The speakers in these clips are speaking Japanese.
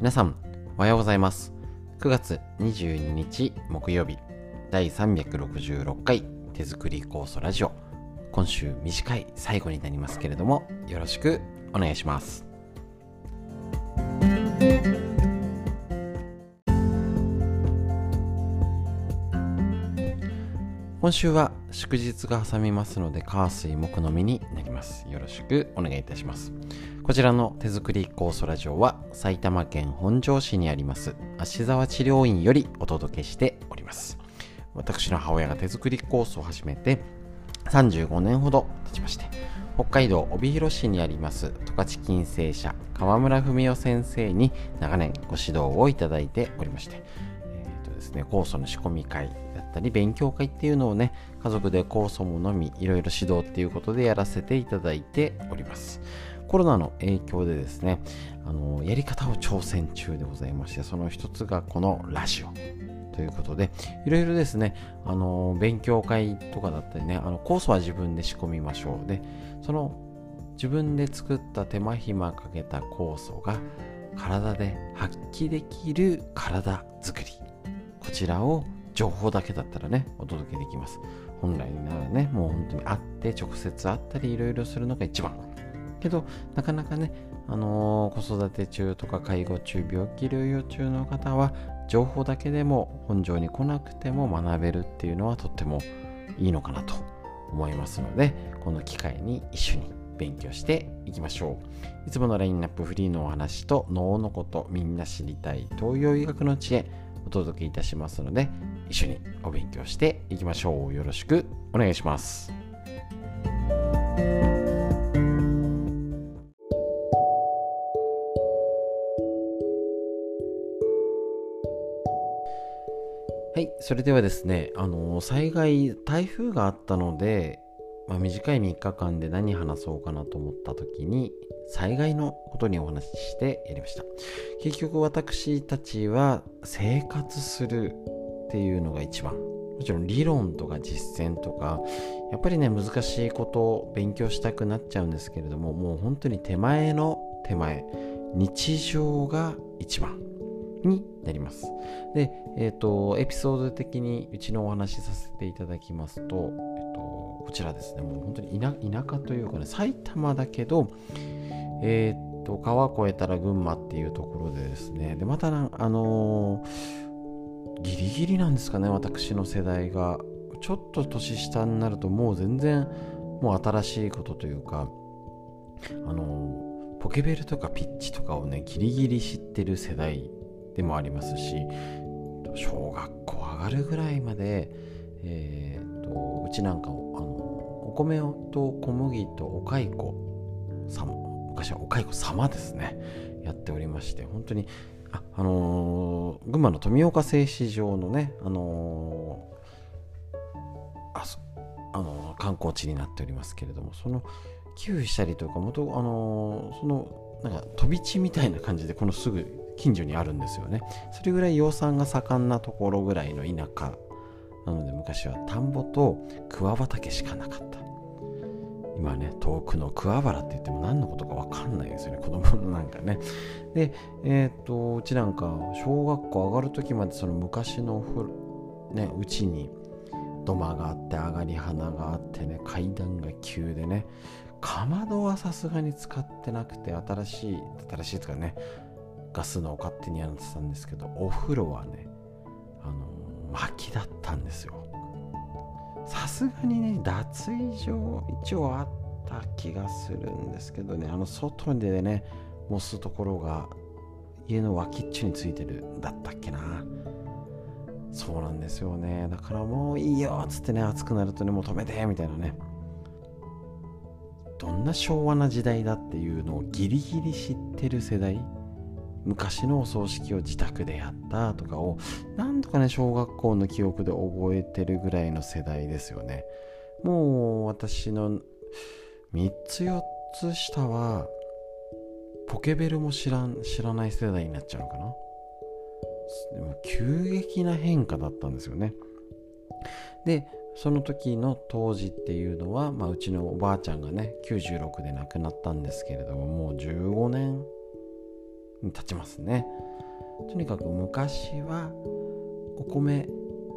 皆さん、おはようございます。9月22日木曜日、第366回手作り酵素ラジオ。今週短い最後になりますけれども、よろしくお願いします。今週は祝日が挟みますので、火水木のみになります。よろしくお願いいたします。こちらの手作り酵素ラジオは埼玉県本庄市にあります芦沢治療院よりお届けしております。私の母親が手作り酵素を始めて35年ほど経ちまして、北海道帯広市にあります十勝金星社川村文夫先生に長年ご指導をいただいておりまして、えーとですね、酵素の仕込み会ったり勉強会っていうのをね家族で酵素も飲みいろいろ指導っていうことでやらせていただいております。コロナの影響でですねあのやり方を挑戦中でございましてその一つがこのラジオ。ということでいろいろですねあの勉強会とかだったりねあの酵素は自分で仕込みましょう。でその自分で作った手間暇かけた酵素が体で発揮できる体づくり。こちらを情報だけだったらねお届けできます。本来ならねもう本当に会って直接会ったりいろいろするのが一番。けどなかなかね、あのー子育て中とか介護中病気療養中の方は情報だけでも本庄に来なくても学べるっていうのはとってもいいのかなと思いますのでこの機会に一緒に勉強していきましょう。いつものラインナップフリーのお話と脳のことみんな知りたい東洋医学の知恵お届けいたしますので一緒にお勉強していきましょう。よろしくお願いします。はい、それではですね、あの災害、台風があったので、まあ、短い3日間で何話そうかなと思った時に、災害のことにお話ししてやりました。結局私たちは生活するっていうのが一番。もちろん理論とか実践とか、やっぱりね、難しいことを勉強したくなっちゃうんですけれども、もう本当に手前の手前、日常が一番。になります。で、えっ、と、エピソード的にうちのお話しさせていただきます、と、こちらですね、もう本当に田舎というかね、埼玉だけど、えっ、と、川越えたら群馬っていうところでですね、で、また、あのーギリギリなんですかね、私の世代が。ちょっと年下になると、もう全然、もう新しいことというか、あのーポケベルとかピッチとかをね、ギリギリ知ってる世代でもありますし小学校上がるぐらいまで、えー、とうちなんかをあの米と小麦とお蚕様昔はお蚕様ですね。やっておりまして本当にあ、あのー群馬の富岡製糸場のね、あのーあそあのー観光地になっておりますけれどもその寄付したりとか元、あのそのなんか飛び地みたいな感じでこのすぐ近所にあるんですよね。それぐらい養蚕が盛んなところぐらいの田舎なので昔は田んぼと桑畑しかなかった。今ね遠くの桑原って言っても何のことか分かんないですよね。子供のなんかね。でえっ、とうちなんか小学校上がる時までその昔のお風呂ねうちに土間があって上がり花があってね階段が急でねかまどはさすがに使ってなくて新しい新しいとかねガスのを勝手にやってたんですけどお風呂はね薪だったんですよ。さすがにね脱衣所一応あった気がするんですけどね。あの外でね蒸すところが家の脇っちょについてるだったっけな。そうなんですよね。だからもういいよっつってね暑くなるとねもう止めてみたいなね。どんな昭和な時代だっていうのをギリギリ知ってる世代昔のお葬式を自宅でやったとかをなんとかね小学校の記憶で覚えてるぐらいの世代ですよね。もう私の3つ4つ下はポケベルも知らん知らない世代になっちゃうのかな。でも急激な変化だったんですよね。でその時の当時っていうのは、まあ、うちのおばあちゃんがね96で亡くなったんですけれどももう15年に立ちますね。とにかく昔はお米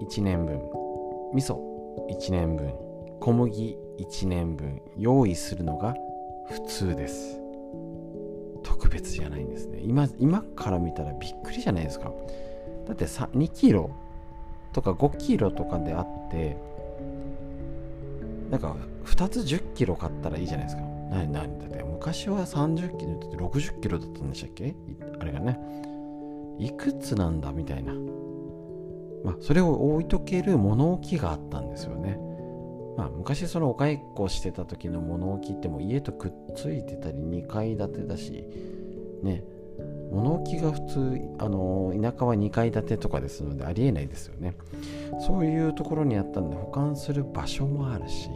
1年分味噌1年分小麦1年分用意するのが普通です。特別じゃないんですね。今今から見たらびっくりじゃないですか。だってさ2キロとか5キロとかであってなんか2つ10キロ買ったらいいじゃないですか。何何だって昔は30キロって60キロだったんでしたっけ？あれがね。いくつなんだみたいな。まあそれを置いとける物置があったんですよね。まあ昔そのお蚕してた時の物置っても家とくっついてたり2階建てだしね。物置が普通あの田舎は2階建てとかですのでありえないですよね。そういうところにあったんで保管する場所もあるし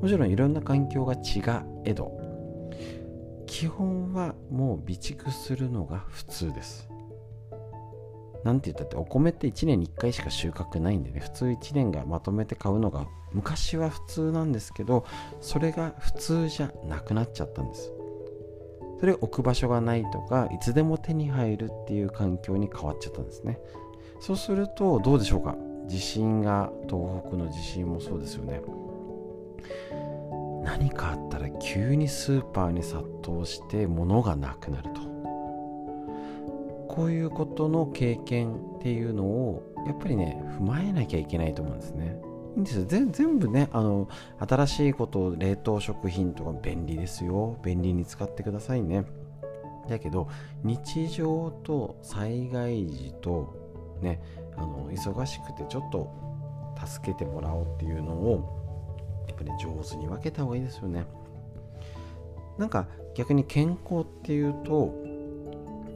もちろんいろんな環境が違えど基本はもう備蓄するのが普通です。なんて言ったってお米って1年に1回しか収穫ないんでね普通1年がまとめて買うのが昔は普通なんですけどそれが普通じゃなくなっちゃったんです。それ置く場所がないとかいつでも手に入るっていう環境に変わっちゃったんですね。そうするとどうでしょうか？地震が東北の地震もそうですよね。何かあったら急にスーパーに殺到して物がなくなると。こういうことの経験っていうのをやっぱりね踏まえなきゃいけないと思うんですね。いいんですよ。全部ねあの新しいこと冷凍食品とか便利ですよ。便利に使ってくださいね。だけど日常と災害時とねあの忙しくてちょっと助けてもらおうっていうのをやっぱり上手に分けた方がいいですよね。なんか逆に健康っていうと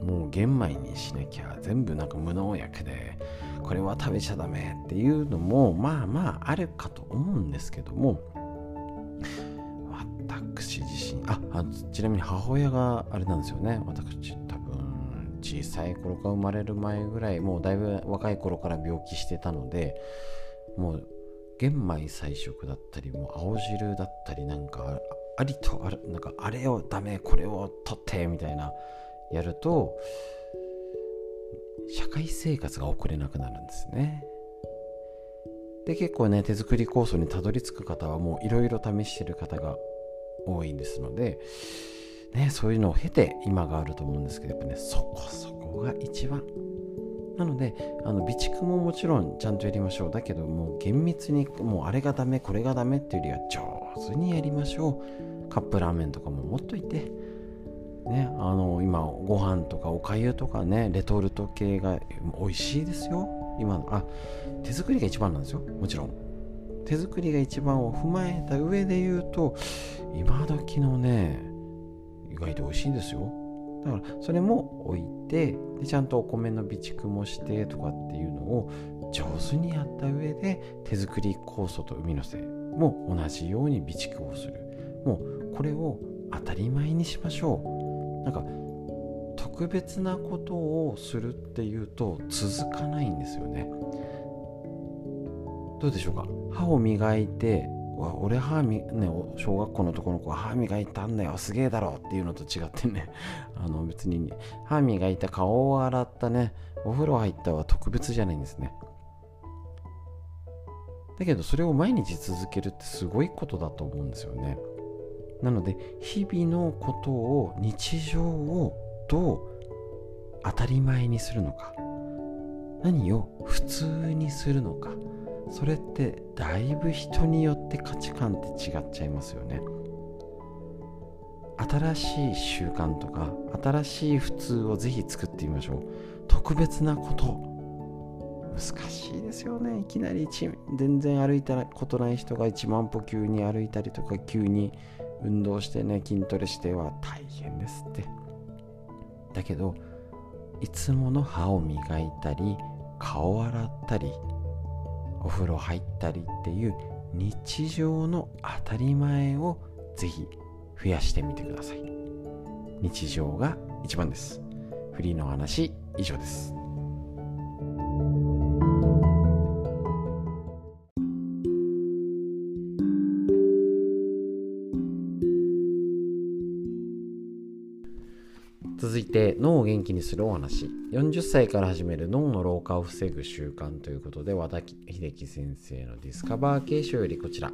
もう玄米にしなきゃ全部なんか無農薬でこれは食べちゃダメっていうのもまあまああるかと思うんですけども私自身ああちなみに母親があれなんですよね。私多分小さい頃か生まれる前ぐらいもうだいぶ若い頃から病気してたのでもう玄米菜食だったりもう青汁だったりなんかありとあるなんかあれをダメこれを取ってみたいなやると社会生活が送れなくなるんですね。で結構ね手作り酵素にたどり着く方はもういろいろ試してる方が多いんですのでねそういうのを経て今があると思うんですけどやっぱねそこそこが一番なのであの備蓄ももちろんちゃんとやりましょう。だけどもう厳密にもうあれがダメこれがダメっていうよりは上手にやりましょう。カップラーメンとかも持っといて。ね、あの今ご飯とかおかゆとかねレトルト系が美味しいですよ。今のあ手作りが一番なんですよ。もちろん。手作りが一番を踏まえた上で言うと今時のね意外と美味しいんですよ。だからそれも置いてでちゃんとお米の備蓄もしてとかっていうのを上手にやった上で手作り酵素と海のせも同じように備蓄をする。もうこれを当たり前にしましょう。なんか特別なことをするっていうと続かないんですよね。どうでしょうか？歯を磨いてわ俺歯みね小学校の男の子は歯磨いたんだよすげえだろっていうのと違ってね。あの別に歯磨いた顔を洗ったねお風呂入ったは特別じゃないんですね。だけどそれを毎日続けるってすごいことだと思うんですよね。なので日々のことを日常をどう当たり前にするのか何を普通にするのかそれってだいぶ人によって価値観って違っちゃいますよね。新しい習慣とか新しい普通をぜひ作ってみましょう。特別なこと。難しいですよね。いきなり全然歩いたことない人が1万歩急に歩いたりとか急に運動してね筋トレしては大変ですって。だけどいつもの歯を磨いたり顔を洗ったりお風呂入ったりっていう日常の当たり前をぜひ増やしてみてください。日常が一番です。フリーの話以上です。気にするお話。40歳から始める脳の老化を防ぐ習慣ということで和田秀樹先生のディスカバー形書よりこちら。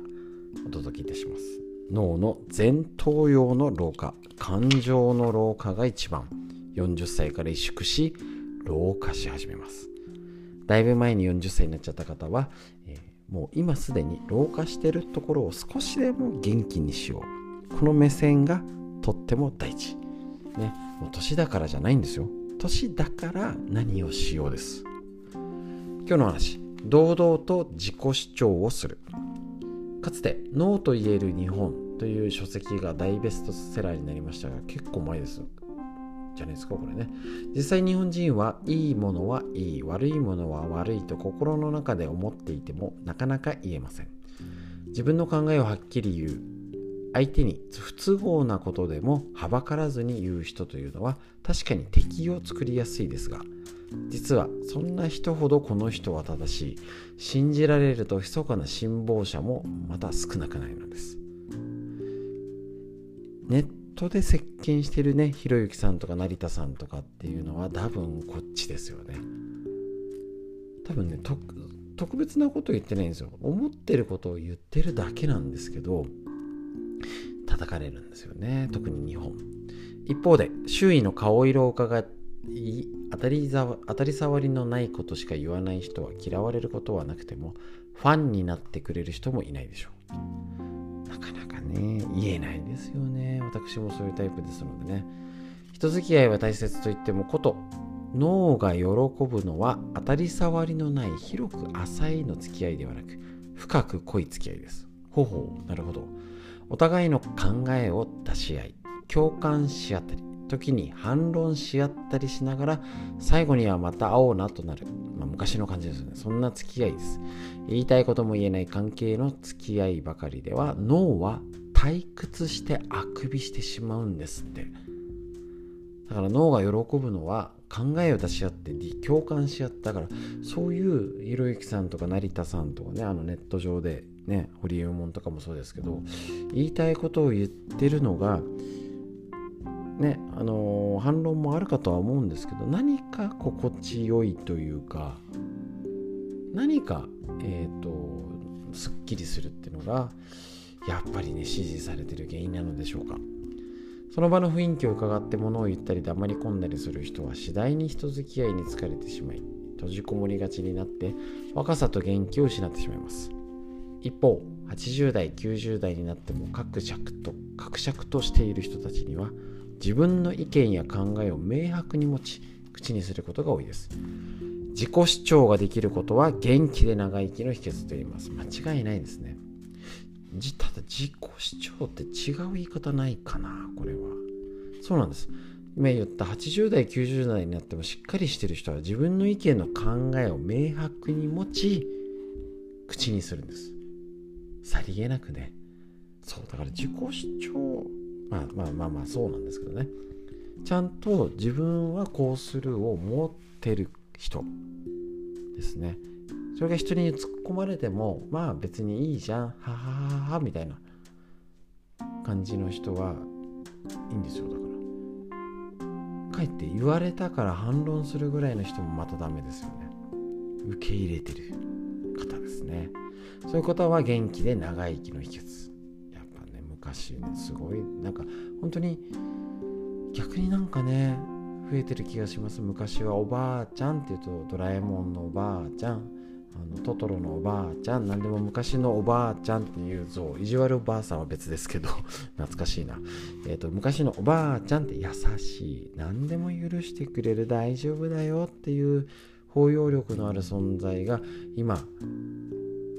お届けいたします。脳の前頭葉の老化感情の老化が一番。40歳から萎縮し老化し始めます。だいぶ前に40歳になっちゃった方は、えー、もう今すでに老化してるところを少しでも元気にしよう。この目線がとっても大事。ね。もう年だからじゃないんですよ。年だから何をしようです。今日の話。堂々と自己主張をする。かつて「ノーと言える日本」という書籍が大ベストセラーになりましたが結構前です。じゃないですかこれね。実際日本人はいいものはいい悪いものは悪いと心の中で思っていてもなかなか言えません。自分の考えをはっきり言う。相手に不都合なことでもはばからずに言う人というのは確かに敵を作りやすいですが実はそんな人ほどこの人は正しい。信じられると密かな辛抱者もまた少なくないのです。ネットで接見してるねひろゆきさんとか成田さんとかっていうのは多分こっちですよね。多分ね特別なこと言ってないんですよ。思ってることを言ってるだけなんですけど叩かれるんですよね。特に日本。一方で周囲の顔色を伺い当たり当たり障りのないことしか言わない人は嫌われることはなくてもファンになってくれる人もいないでしょう。なかなかね言えないですよね。私もそういうタイプですのでね。人付き合いは大切と言ってもこと脳が喜ぶのは当たり障りのない広く浅いの付き合いではなく深く濃い付き合いです。ほうほう。なるほど。お互いの考えを出し合い共感し合ったり時に反論し合ったりしながら最後にはまた会おうなとなる、まあ、昔の感じですよね。そんな付き合いです。言いたいことも言えない関係の付き合いばかりでは脳は退屈してあくびしてしまうんですって。だから脳が喜ぶのは考えを出し合って共感し合ったから。そういうひろゆきさんとか成田さんとかねあのネット上でね堀江門とかもそうですけど言いたいことを言ってるのがねあのー、反論もあるかとは思うんですけど何か心地よいというか何かえっ、ー、とすっきりするっていうのがやっぱりね支持されてる原因なのでしょうか。その場の雰囲気を伺って物を言ったり黙り込んだりする人は次第に人付き合いに疲れてしまい閉じこもりがちになって若さと元気を失ってしまいます。一方80代90代になっても各尺と各尺としている人たちには自分の意見や考えを明白に持ち口にすることが多いです。自己主張ができることは元気で長生きの秘訣と言います。間違いないですね。ただ自己主張って違う言い方ないかなこれは。そうなんです。今言った80代90代になってもしっかりしてる人は自分の意見の考えを明白に持ち口にするんです。さりげなくね。そうだから自己主張まあまあまあまあそうなんですけどね。ちゃんと自分はこうするを持ってる人ですね。それが人に突っ込まれてもまあ別にいいじゃんははははみたいな感じの人はいいんですよだから。かえって言われたから反論するぐらいの人もまたダメですよね。受け入れてる。方ですね。そういう方は元気で長生きの秘訣。やっぱね昔ねすごいなんか本当に逆になんかね増えてる気がします。昔はおばあちゃんっていうとドラえもんのおばあちゃんあのトトロのおばあちゃん何でも昔のおばあちゃんっていう像意地悪おばあさんは別ですけど 懐かしいな、えーと、昔のおばあちゃんって優しい。何でも許してくれる。大丈夫だよっていう包容力のある存在が今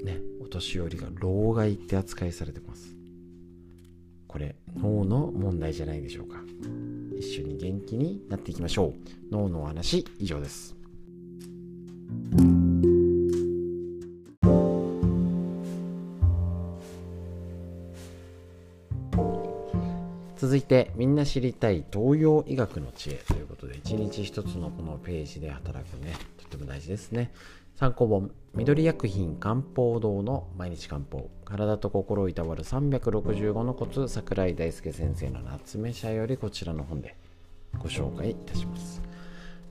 ねお年寄りが老害って扱いされてます。これ脳の問題じゃないでしょうか。一緒に元気になっていきましょう。脳のお話以上です。続いてみんな知りたい東洋医学の知恵ということで一日一つのこのページで働くねっても大事ですね。参考本緑薬品漢方堂の毎日漢方体と心をいたわる365のコツ桜井大輔先生の夏目社よりこちらの本でご紹介いたします。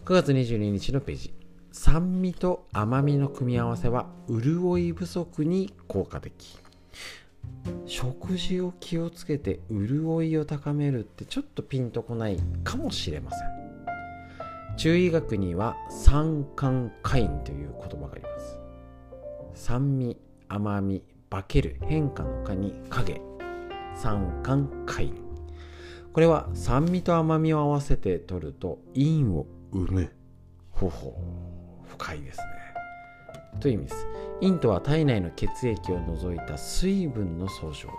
9月22日のページ。酸味と甘みの組み合わせは潤い不足に効果的。食事を気をつけて潤いを高めるってちょっとピンとこないかもしれません。中医学には三寒カインという言葉があります。酸味甘み化ける変化の化に影。三寒カインこれは酸味と甘みを合わせて取ると陰を生む。ほほ深いですね。という意味です。陰とは体内の血液を除いた水分の総称。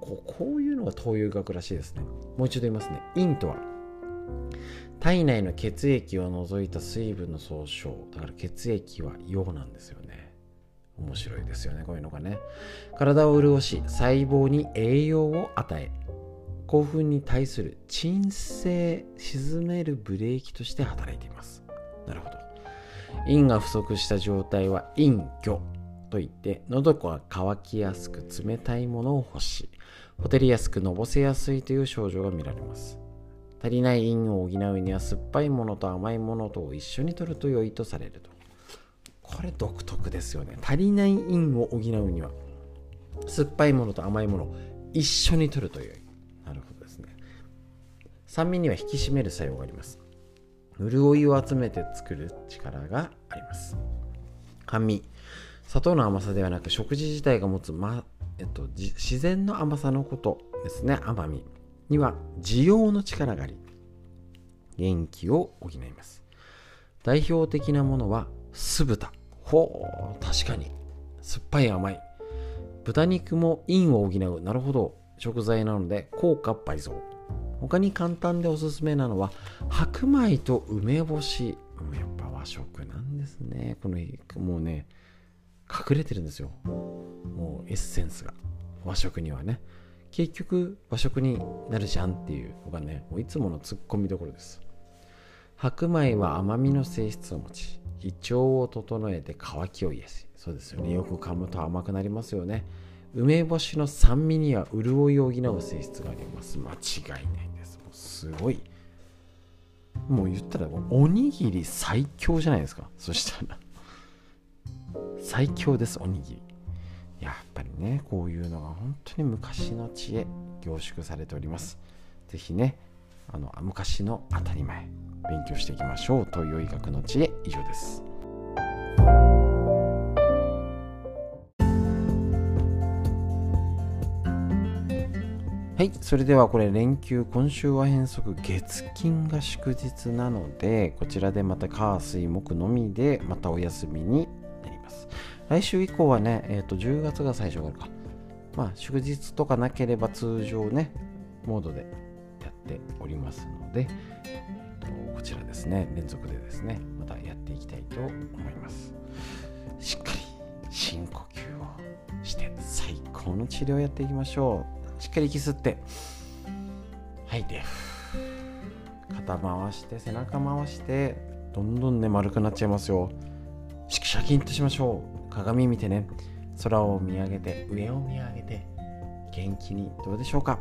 こういうのが東洋学らしいですね。もう一度言いますね。陰とは体内の血液を除いた水分の総称。だから血液は陽なんですよね。面白いですよね。こういうのがね。体を潤し細胞に栄養を与え興奮に対する鎮静沈めるブレーキとして働いています。なるほど。陰が不足した状態は陰虚といって喉が渇きやすく冷たいものを欲しほてりやすくのぼせやすいという症状が見られます。足りない陰を補うには酸っぱいものと甘いものと一緒に摂ると良いとされると。これ独特ですよね。足りない陰を補うには酸っぱいものと甘いもの一緒に摂ると良い。なるほどですね。酸味には引き締める作用があります。潤いを集めて作る力があります。甘味。砂糖の甘さではなく食事自体が持つ、まえっと、自然の甘さのことですね。甘みには需要の力があり元気を補います。代表的なものは酢豚。ほう確かに。酸っぱい甘い。豚肉も陰を補う。なるほど。食材なので効果倍増。他に簡単でおすすめなのは白米と梅干し。やっぱ和食なんですね。このもうね隠れてるんですよ。もうエッセンスが。和食にはね。結局和食になるじゃんっていうのがねもういつものツッコミどころです。白米は甘みの性質を持ち胃腸を整えて乾きを癒しそうですよね。よく噛むと甘くなりますよね。梅干しの酸味には潤いを補う性質があります。間違いないです。もうすごい。もう言ったらおにぎり最強じゃないですか。そしたら。最強ですおにぎり。やっぱりねこういうのが本当に昔の知恵凝縮されております。是非ねあの昔の当たり前勉強していきましょう東洋医学の知恵以上です。はいそれではこれ連休今週は変則月金が祝日なのでこちらでまた火水木のみでまたお休みになります。来週以降はね、えー、と10月が最初があるか。まあ、祝日とかなければ通常ね、モードでやっておりますので、えー、とこちらですね、連続でですね、またやっていきたいと思います。しっかり深呼吸をして最高の治療をやっていきましょう。しっかり息吸って、吐いて、肩回して、背中回して、どんどんね、丸くなっちゃいますよ。シャキンとしましょう。鏡見てね。空を見上げて上を見上げて元気にどうでしょうか。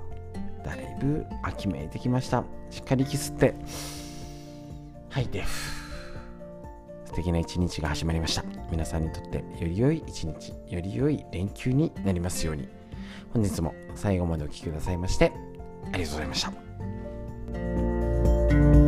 だいぶ秋めいてきました。しっかり息吸って。吐いて素敵な一日が始まりました。皆さんにとってより良い一日より良い連休になりますように。本日も最後までお聴きくださいましてありがとうございました